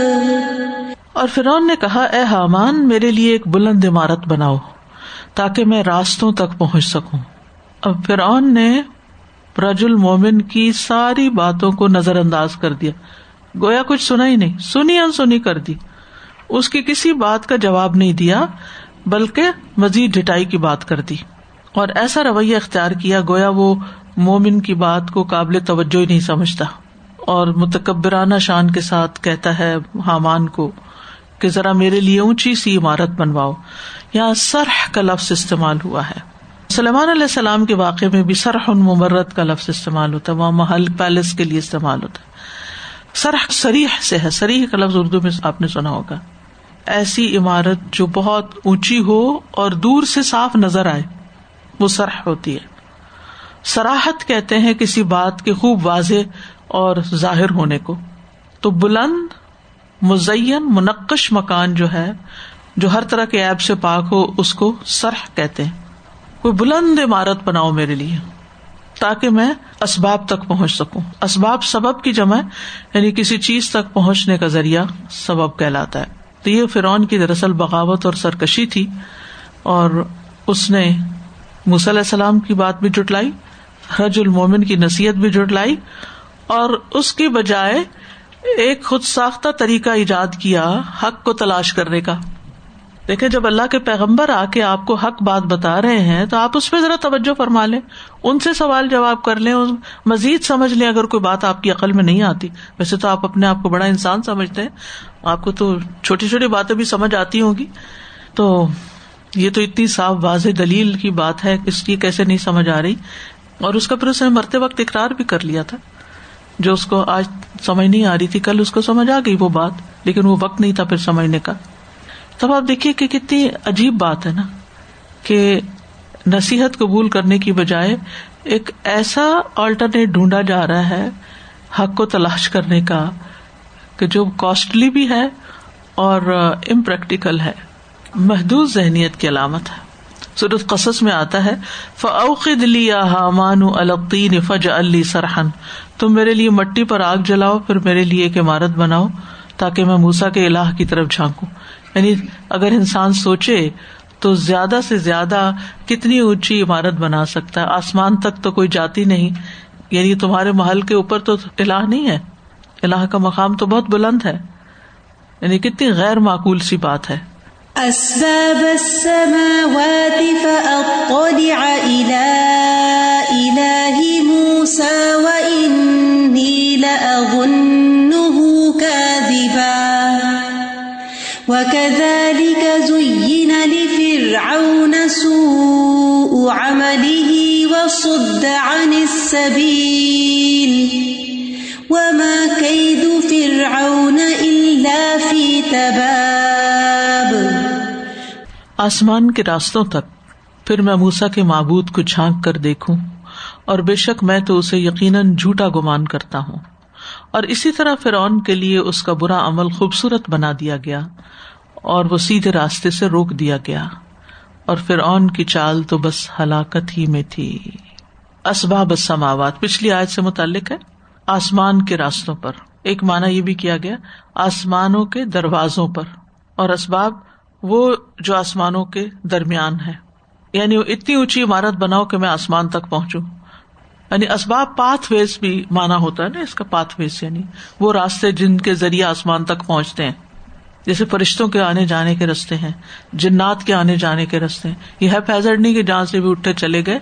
اور فرعون نے کہا اے حامان میرے لیے ایک بلند عمارت بناؤ۔ تاکہ میں راستوں تک پہنچ سکوں۔ اب فرعون نے رج المومن کی ساری باتوں کو نظر انداز کر دیا۔ گویا کچھ سنا ہی نہیں، سنی انسنی کر دی۔ اس کی کسی بات کا جواب نہیں دیا، بلکہ مزید ڈٹائی کی بات کر دی۔ اور ایسا رویہ اختیار کیا گویا وہ مومن کی بات کو قابل توجہ ہی نہیں سمجھتا۔ اور متکبرانہ شان کے ساتھ کہتا ہے حامان کو کہ ذرا میرے لیے اونچی سی عمارت بنواؤ۔ یہاں سرح کا لفظ استعمال ہوا ہے۔ سلمان علیہ السلام کے واقعے میں بھی سرح ممرت کا لفظ استعمال ہوتا ہے۔ وہاں محل پیلس کے لیے استعمال ہوتا ہے۔ سرح سریح سے ہے۔ سریح کا لفظ اردو میں آپ نے سنا ہوگا۔ ایسی عمارت جو بہت اونچی ہو اور دور سے صاف نظر آئے، وہ سرح ہوتی ہے۔ سراہت کہتے ہیں کسی بات کے خوب واضح اور ظاہر ہونے کو۔ تو بلند مزین منقش مکان جو ہے، جو ہر طرح کے ایپ سے پاک ہو، اس کو سرح کہتے ہیں۔ کوئی بلند عمارت بناؤ میرے لیے، تاکہ میں اسباب تک پہنچ سکوں۔ اسباب سبب کی جمع یعنی کسی چیز تک پہنچنے کا ذریعہ سبب کہلاتا ہے۔ تو یہ فرعون کی دراصل بغاوت اور سرکشی تھی، اور اس نے علیہ السلام کی بات بھی جٹلائی حج المومن کی نصیحت بھی جٹلائی اور اس کی بجائے ایک خود ساختہ طریقہ ایجاد کیا حق کو تلاش کرنے کا۔ دیکھیں، جب اللہ کے پیغمبر آ کے آپ کو حق بات بتا رہے ہیں، تو آپ اس پہ ذرا توجہ فرما لیں۔ ان سے سوال جواب کر لیں مزید سمجھ لیں، اگر کوئی بات آپ کی عقل میں نہیں آتی۔ ویسے تو آپ اپنے آپ کو بڑا انسان سمجھتے ہیں۔ آپ کو تو چھوٹی چھوٹی باتیں بھی سمجھ آتی ہوں گی۔ تو یہ تو اتنی صاف واضح دلیل کی بات ہے، اس کی کیسے نہیں سمجھ آ رہی۔ اور اس کا پھر اس نے مرتے وقت اقرار بھی کر لیا تھا۔ جو اس کو آج سمجھ نہیں آ رہی تھی، کل اس کو سمجھ آ گئی وہ بات، لیکن وہ وقت نہیں تھا پھر سمجھنے کا۔ تب آپ دیکھیے کہ کتنی عجیب بات ہے نا، کہ نصیحت قبول کرنے کی بجائے ایک ایسا آلٹرنیٹ ڈھونڈا جا رہا ہے حق کو تلاش کرنے کا، کہ جو کاسٹلی بھی ہے اور امپریکٹیکل ہے۔ محدود ذہنیت کی علامت ہے۔ سورت قصص میں آتا ہے فعقد لیا حامان الطین فج علی سرحن تم میرے لیے مٹی پر آگ جلاؤ، پھر میرے لیے ایک عمارت بناؤ، تاکہ میں موسا کے الہ کی طرف جھانکوں۔ یعنی اگر انسان سوچے تو زیادہ سے زیادہ کتنی اونچی عمارت بنا سکتا ہے۔ آسمان تک تو کوئی جاتی نہیں۔ یعنی تمہارے محل کے اوپر تو الہ نہیں ہے۔ الہ کا مقام تو بہت بلند ہے۔ یعنی کتنی غیر معقول سی بات ہے۔ اسباب السماوات فاطلع الى اله موسى واني كاذبا. وكذلك زين لفرعون سوء عمله وصد عن السبيل. وما كيد فرعون الا في تباب. آسمان کے راستوں تک پھر میں موسا کے معبود کو جھانک کر دیکھوں اور بے شک میں تو اسے یقیناً جھوٹا گمان کرتا ہوں۔ اور اسی طرح فرعون کے لیے اس کا برا عمل خوبصورت بنا دیا گیا اور وہ سیدھے راستے سے روک دیا گیا اور فرعون کی چال تو بس ہلاکت ہی میں تھی۔ اسباب السماوات، پچھلی آیت سے متعلق ہے۔ آسمان کے راستوں پر۔ ایک مانا یہ بھی کیا گیا، آسمانوں کے دروازوں پر۔ اور اسباب وہ جو آسمانوں کے درمیان ہے۔ یعنی اتنی اونچی عمارت بناؤ کہ میں آسمان تک پہنچوں۔ یعنی اسباب پاتھ ویز بھی مانا ہوتا ہے نا اس کا پاتھ ویز یعنی وہ راستے جن کے ذریعے آسمان تک پہنچتے ہیں۔ جیسے فرشتوں کے آنے جانے کے رستے ہیں، جنات کے آنے جانے کے رستے ہیں۔ یہ ہے فیضر نہیں کہ جہاں سے بھی اٹھے چلے گئے،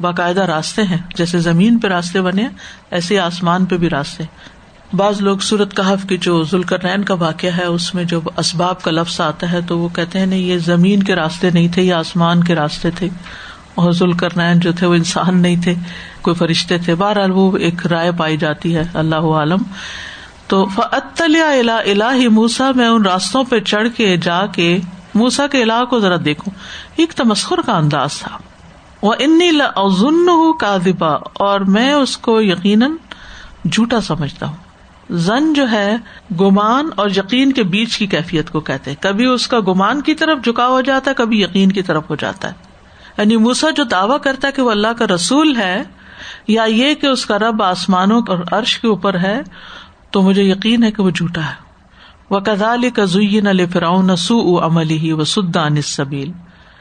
باقاعدہ راستے ہیں۔ جیسے زمین پہ راستے بنے ایسے آسمان پہ بھی راستے بعض لوگ سورت کہف کی جو ذوالکرنین کا واقعہ ہے، اس میں جو اسباب کا لفظ آتا ہے تو وہ کہتے ہیں، نہیں، یہ زمین کے راستے نہیں تھے، یہ آسمان کے راستے تھے۔ اور ذوالکرنین جو تھے وہ انسان نہیں تھے، کوئی فرشتے تھے۔ بہرحال وہ ایک رائے پائی جاتی ہے، اللہ عالم۔ تو الہ موسا میں ان راستوں پہ چڑھ کے جا کے موسا کے علاح کو ذرا دیکھوں۔ ایک تمسخر کا انداز تھا۔ وہ ان کا دبا اور میں اس کو یقیناً جھوٹا سمجھتا ہوں۔ زن جو ہے، گمان اور یقین کے بیچ کی کیفیت کو کہتے کبھی اس کا گمان کی طرف جھکا ہو جاتا ہے، کبھی یقین کی طرف ہو جاتا ہے۔ یعنی موسا جو دعوی کرتا ہے کہ وہ اللہ کا رسول ہے، یا یہ کہ اس کا رب آسمانوں اور عرش کے اوپر ہے، تو مجھے یقین ہے کہ وہ جھوٹا ہے۔ وہ کزال کا زین فراؤن سو عمل ہی و سدان سبیل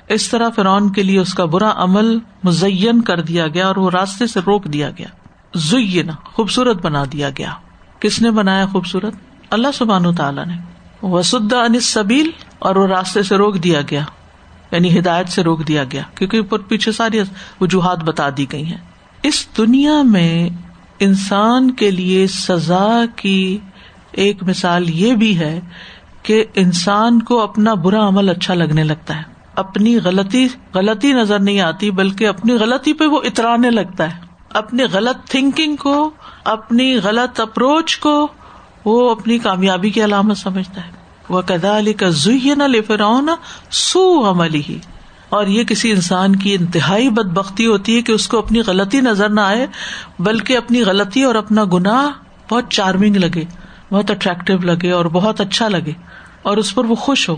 اس طرح فرعون کے لیے اس کا برا عمل مزین کر دیا گیا اور وہ راستے سے روک دیا گیا۔ زین خوبصورت بنا دیا گیا۔ کس نے بنایا خوبصورت؟ اللہ سبحان تعالیٰ نے۔ وسد انس سبیل اور وہ راستے سے روک دیا گیا۔ یعنی ہدایت سے روک دیا گیا، کیونکہ اوپر پیچھے ساری وجوہات بتا دی گئی ہیں۔ اس دنیا میں انسان کے لیے سزا کی ایک مثال یہ بھی ہے کہ انسان کو اپنا برا عمل اچھا لگنے لگتا ہے۔ اپنی غلطی غلطی نظر نہیں آتی، بلکہ اپنی غلطی پہ وہ اترانے لگتا ہے۔ اپنی غلط تھنکنگ کو، اپنی غلط اپروچ کو وہ اپنی کامیابی کی علامت سمجھتا ہے۔ وہ کدا علی کا زی نہ لے سو عملی ہی اور یہ کسی انسان کی انتہائی بد بختی ہوتی ہے کہ اس کو اپنی غلطی نظر نہ آئے، بلکہ اپنی غلطی اور اپنا گناہ بہت چارمنگ لگے، بہت اٹریکٹو لگے اور بہت اچھا لگے، اور اس پر وہ خوش ہو۔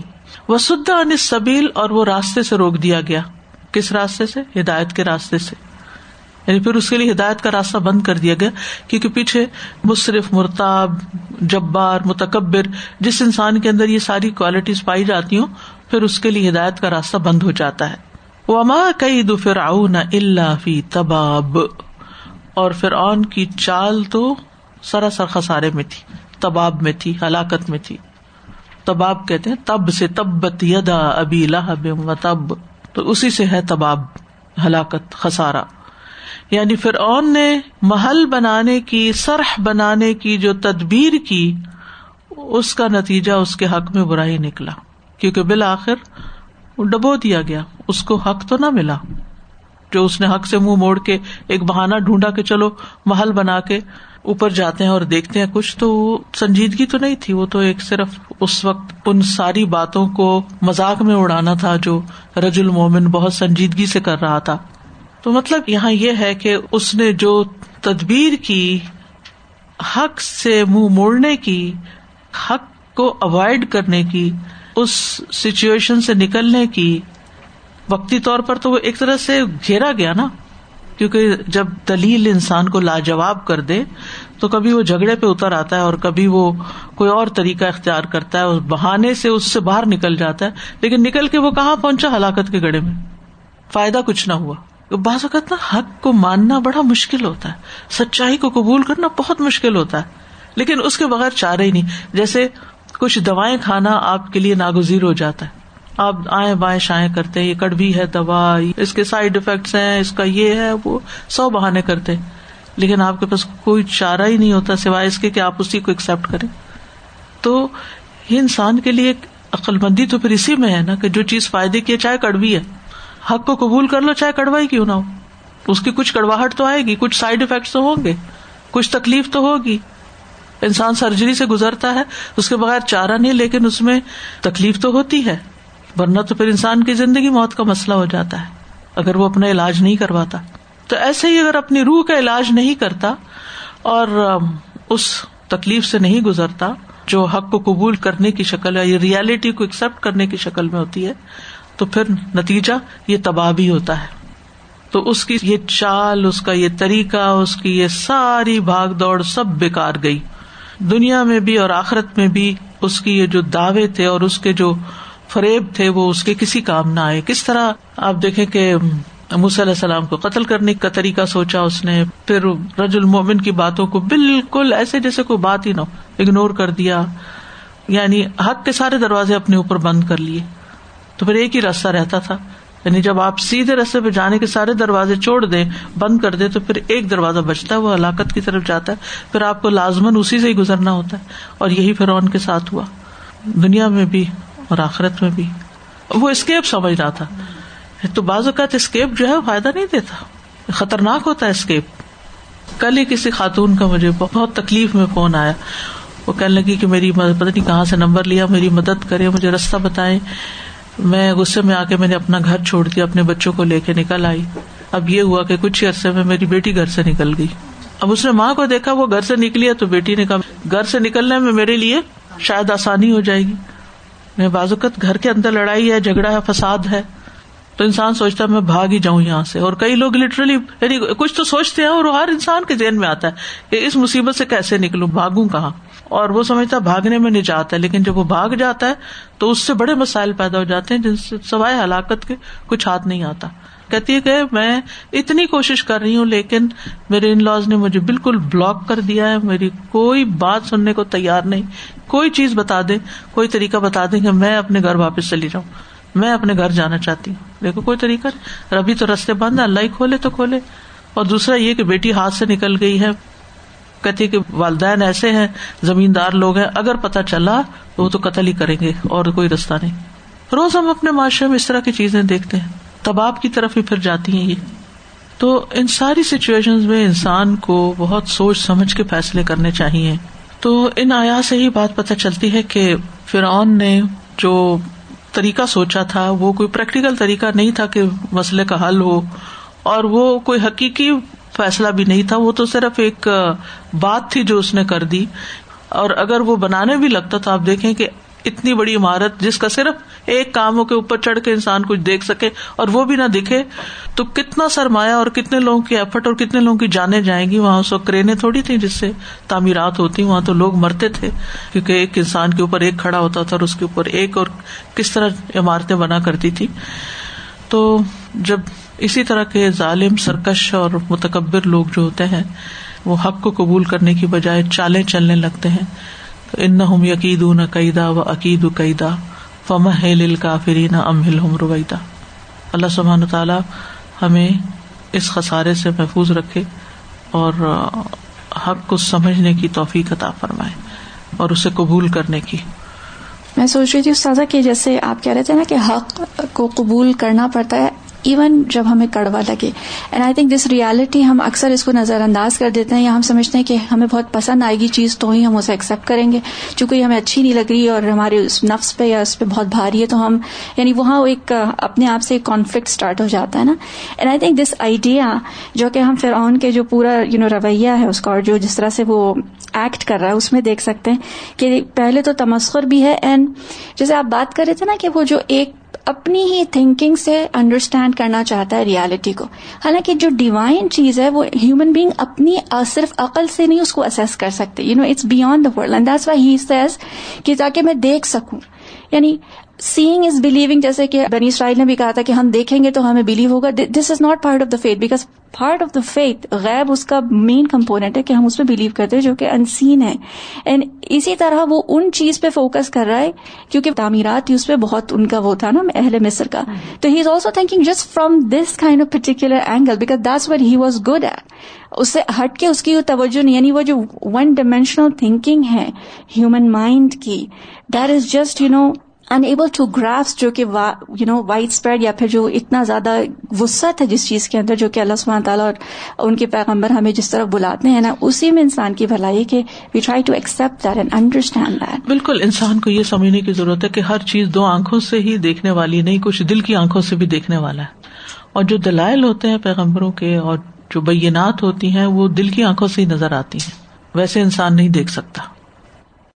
وہ سدا ان سبیل اور وہ راستے سے روک دیا گیا۔ کس راستے سے؟ ہدایت کے راستے سے۔ یعنی پھر اس کے لیے ہدایت کا راستہ بند کر دیا گیا، کیونکہ پیچھے مصرف، مرتاب، جبار، متکبر، جس انسان کے اندر یہ ساری کوالٹیز پائی جاتی ہوں، پھر اس کے لیے ہدایت کا راستہ بند ہو جاتا ہے۔ وما کئی دو فرعون اللہ فی تباب۔ اور فرعون کی چال تو سراسر خسارے میں تھی، تباب میں تھی، ہلاکت میں تھی۔ تباب کہتے ہیں، تب سے تبت یدا ابی لہب و تب۔ تو اسی سے ہے تباب، ہلاکت خسارا یعنی فرعون نے محل بنانے کی، سرح بنانے کی جو تدبیر کی، اس کا نتیجہ اس کے حق میں برا ہی نکلا۔ کیونکہ بالآخر ڈبو دیا گیا، اس کو حق تو نہ ملا۔ جو اس نے حق سے منہ موڑ کے ایک بہانا ڈھونڈا کے چلو محل بنا کے اوپر جاتے ہیں اور دیکھتے ہیں، کچھ تو وہ سنجیدگی تو نہیں تھی۔ وہ تو ایک صرف اس وقت ان ساری باتوں کو مزاق میں اڑانا تھا جو رج المومن بہت سنجیدگی سے کر رہا تھا۔ تو مطلب یہاں یہ ہے کہ اس نے جو تدبیر کی، حق سے منہ موڑنے کی، حق کو اوائڈ کرنے کی، اس سچویشن سے نکلنے کی، وقتی طور پر تو وہ ایک طرح سے گھیرا گیا نا۔ کیونکہ جب دلیل انسان کو لاجواب کر دے، تو کبھی وہ جھگڑے پہ اتر آتا ہے اور کبھی وہ کوئی اور طریقہ اختیار کرتا ہے اس بہانے سے اس سے باہر نکل جاتا ہے۔ لیکن نکل کے وہ کہاں پہنچا؟ ہلاکت کے گڑے میں۔ فائدہ کچھ نہ ہوا۔ بعض اوقات نا حق کو ماننا بڑا مشکل ہوتا ہے، سچائی کو قبول کرنا بہت مشکل ہوتا ہے، لیکن اس کے بغیر چارے ہی نہیں۔ جیسے کچھ دوائیں کھانا آپ کے لیے ناگزیر ہو جاتا ہے۔ آپ آئیں بائیں شائیں کرتے یہ کڑوی ہے دوا اس کے سائڈ افیکٹس ہیں، اس کا یہ ہے، وہ سو بہانے کرتے لیکن آپ کے پاس کوئی چارہ ہی نہیں ہوتا سوائے اس کے کہ آپ اسی کو ایکسپٹ کریں۔ تو یہ انسان کے لیے عقل مندی تو پھر اسی میں ہے نا کہ جو چیز فائدے کی ہے، چاہے کڑوی ہے۔ حق کو قبول کر لو، چاہے کڑوا ہی کیوں نہ ہو۔ اس کی کچھ کڑواہٹ تو آئے گی، کچھ سائڈ افیکٹس تو ہوں گے، کچھ تکلیف تو ہوگی۔ انسان سرجری سے گزرتا ہے، اس کے بغیر چارہ نہیں، لیکن اس میں تکلیف تو ہوتی ہے۔ ورنہ تو پھر انسان کی زندگی موت کا مسئلہ ہو جاتا ہے، اگر وہ اپنا علاج نہیں کرواتا۔ تو ایسے ہی اگر اپنی روح کا علاج نہیں کرتا اور اس تکلیف سے نہیں گزرتا، جو حق کو قبول کرنے کی شکل ہے یا ریالٹی کو ایکسپٹ کرنے کی شکل میں ہوتی ہے تو پھر نتیجہ یہ تباہ بھی ہوتا ہے۔ تو اس کی یہ چال، اس کا یہ طریقہ، اس کی یہ ساری بھاگ دوڑ سب بےکار گئی۔ دنیا میں بھی اور آخرت میں بھی اس کی یہ جو دعوے تھے اور اس کے جو فریب تھے وہ اس کے کسی کام نہ آئے۔ کس طرح آپ دیکھیں کہ علیہ السلام کو قتل کرنے کا طریقہ سوچا اس نے، پھر رج المومن کی باتوں کو بالکل ایسے جیسے کوئی بات ہی نہ اگنور کر دیا۔ یعنی حق کے سارے دروازے اپنے اوپر بند کر لیے۔ تو پھر ایک ہی راستہ رہتا تھا۔ یعنی جب آپ سیدھے رستے پہ جانے کے سارے دروازے چھوڑ دیں، بند کر دیں، تو پھر ایک دروازہ بچتا ہے، وہ ہلاکت کی طرف جاتا ہے۔ پھر آپ کو لازمن اسی سے ہی گزرنا ہوتا ہے۔ اور یہی پھر ان کے ساتھ ہوا۔ دنیا میں بھی اور آخرت میں بھی۔ وہ اسکیپ سمجھ رہا تھا۔ تو بعض اوقات اسکیپ جو ہے فائدہ نہیں دیتا۔ خطرناک ہوتا ہے اسکیپ کل ہی کسی خاتون کا مجھے بہت تکلیف میں فون آیا۔ وہ کہنے لگی کہ میری پتہ نہیں کہاں سے نمبر لیا، میری مدد کرے، مجھے رستہ بتائے میں غصے میں آ کے میں نے اپنا گھر چھوڑ دیا اپنے بچوں کو لے کے نکل آئی۔ اب یہ ہوا کہ کچھ ہی عرصے میں میری بیٹی گھر سے نکل گئی۔ اب اس نے ماں کو دیکھا، وہ گھر سے نکلی ہے تو بیٹی نے کہا، گھر سے نکلنے میں میرے لیے شاید آسانی ہو جائے گی۔ میں بازوقت گھر کے اندر لڑائی ہے، جھگڑا ہے، فساد ہے۔ تو انسان سوچتا ہے میں بھاگ ہی جاؤں یہاں سے۔ اور کئی لوگ لٹرلی یعنی کچھ تو سوچتے ہیں اور ہر انسان کے ذہن میں آتا ہے کہ اس مصیبت سے کیسے نکلوں، بھاگوں کہاں؟ اور وہ سمجھتا بھاگنے میں نجات ہے، لیکن جب وہ بھاگ جاتا ہے تو اس سے بڑے مسائل پیدا ہو جاتے ہیں جن سے سوائے ہلاکت کے کچھ ہاتھ نہیں آتا۔ کہتی ہے کہ میں اتنی کوشش کر رہی ہوں، لیکن میرے ان لاز نے مجھے بالکل بلاک کر دیا ہے۔ میری کوئی بات سننے کو تیار نہیں۔ کوئی چیز بتا دے، کوئی طریقہ بتا دیں کہ میں اپنے گھر واپس چلی جاؤں۔ میں اپنے گھر جانا چاہتی ہوں۔ دیکھو، کوئی طریقہ ابھی تو رستے بند ہے اللہ ہی کھولے تو کھولے۔ اور دوسرا یہ کہ بیٹی ہاتھ سے نکل گئی ہے۔ کہتی کہ والدین ایسے ہیں، زمیندار لوگ ہیں۔ اگر پتا چلا تو وہ تو قتل ہی کریں گے، اور کوئی رستہ نہیں۔ روز ہم اپنے معاشرے میں اس طرح کی چیزیں دیکھتے ہیں۔ تباب کی طرف ہی پھر جاتی ہیں یہ۔ تو ان ساری سچویشن میں انسان کو بہت سوچ سمجھ کے فیصلے کرنے چاہیے۔ تو ان آیا سے ہی بات پتہ چلتی ہے کہ فرعون نے جو طریقہ سوچا تھا، وہ کوئی پریکٹیکل طریقہ نہیں تھا کہ مسئلے کا حل ہو، اور وہ کوئی حقیقی فیصلہ بھی نہیں تھا، وہ تو صرف ایک بات تھی جو اس نے کر دی۔ اور اگر وہ بنانے بھی لگتا تو آپ دیکھیں کہ اتنی بڑی عمارت جس کا صرف ایک کاموں کے اوپر چڑھ کے انسان کچھ دیکھ سکے اور وہ بھی نہ دکھے، تو کتنا سرمایہ اور کتنے لوگوں کی ایفرٹ اور کتنے لوگوں کی جانے جائیں گی؟ وہاں اس وقت کرینے تھوڑی تھی جس سے تعمیرات ہوتی، وہاں تو لوگ مرتے تھے، کیونکہ ایک انسان کے اوپر ایک کھڑا ہوتا تھا اور اس کے اوپر ایک اور کس طرح عمارتیں بنا کرتی تھی تو جب اسی طرح کے ظالم، سرکش اور متکبر لوگ جو ہوتے ہیں، وہ حق کو قبول کرنے کی بجائے چالیں چلنے لگتے ہیں۔ ان یقید نہ قیدا و عقید قیدا فم کافرین امہل ہم رویدا۔ اللہ سبحان تعالیٰ ہمیں اس خسارے سے محفوظ رکھے اور حق کو سمجھنے کی توفیق عطا فرمائے اور اسے قبول کرنے کی۔ میں سوچ رہی تھی استاذہ کہ جیسے آپ کہہ رہے تھے نا کہ حق کو قبول کرنا پڑتا ہے ایون جب ہمیں کڑوا لگے. And I think this reality ہم اکثر اس کو نظر انداز کر دیتے ہیں. یا ہم سمجھتے ہیں کہ ہمیں بہت پسند آئے گی چیز، تو ہی ہم اسے ایکسپٹ کریں گے. چونکہ یہ ہمیں اچھی نہیں لگ رہی اور ہمارے اس نفس پہ یا اس پہ بہت بھاری ہے، تو ہم یعنی وہاں ایک، اپنے آپ سے ایک کانفلکٹ اسٹارٹ ہو جاتا ہے نا. And I think this idea جو کہ ہم فرعون کے جو پورا یو نو رویہ ہے اس کا، اور جو جس طرح سے وہ ایکٹ کر رہا ہے، اس میں دیکھ سکتے ہیں کہ پہلے تو تمسخر بھی ہے. اینڈ جیسے آپ بات کر رہے تھے نا کہ وہ جو ایک اپنی ہی تھنکنگ سے انڈرسٹینڈ کرنا چاہتا ہے ریالٹی کو۔ حالانکہ جو ڈیوائن چیز ہے وہ ہیومن بینگ اپنی صرف عقل سے نہیں اس کو اسیس کر سکتے۔ You know it's beyond the world and that's why he says کہ تاکہ میں دیکھ سکوں۔ یعنی سیئنگ از بلیونگ جیسے کہ بنی اسرائیل نے بھی کہا تھا کہ ہم دیکھیں گے تو ہمیں بلیو ہوگا. This is not part of the faith because part of the faith غیب اس کا مین کمپونیٹ ہے کہ ہم اس پہ بلیو کرتے ہیں جو کہ انسین ہے. اینڈ اسی طرح وہ ان چیز پہ فوکس کر رہا ہے کیونکہ تعمیرات اس پہ بہت ان کا وہ تھا نا اہل مصر کا. تو he is also thinking just from this kind of particular angle because that's what he was good at اس سے ہٹ کے اس کی توجہ نہیں یعنی وہ جو ون ڈائمینشنل تھنکنگ ہے ہیومن مائنڈ کی that is just you know enable to graphs جو کہ یو نو وائڈ اسپریڈ یا پھر جو اتنا زیادہ وسط ہے جس چیز کے اندر جو کہ اللہ سبحانہ تعالیٰ اور ان کے پیغمبر ہمیں جس طرح بلاتے ہیں نا، اسی میں انسان کی بھلائی کہ we try to accept that and understand that بالکل، انسان کو یہ سمجھنے کی ضرورت ہے کہ ہر چیز دو آنکھوں سے ہی دیکھنے والی نہیں، کچھ دل کی آنکھوں سے بھی دیکھنے والا ہے۔ اور جو دلائل ہوتے ہیں پیغمبروں کے اور جو بینات ہوتی ہیں، وہ دل کی آنکھوں سے ہی نظر آتی ہیں۔ ویسے انسان نہیں دیکھ سکتا۔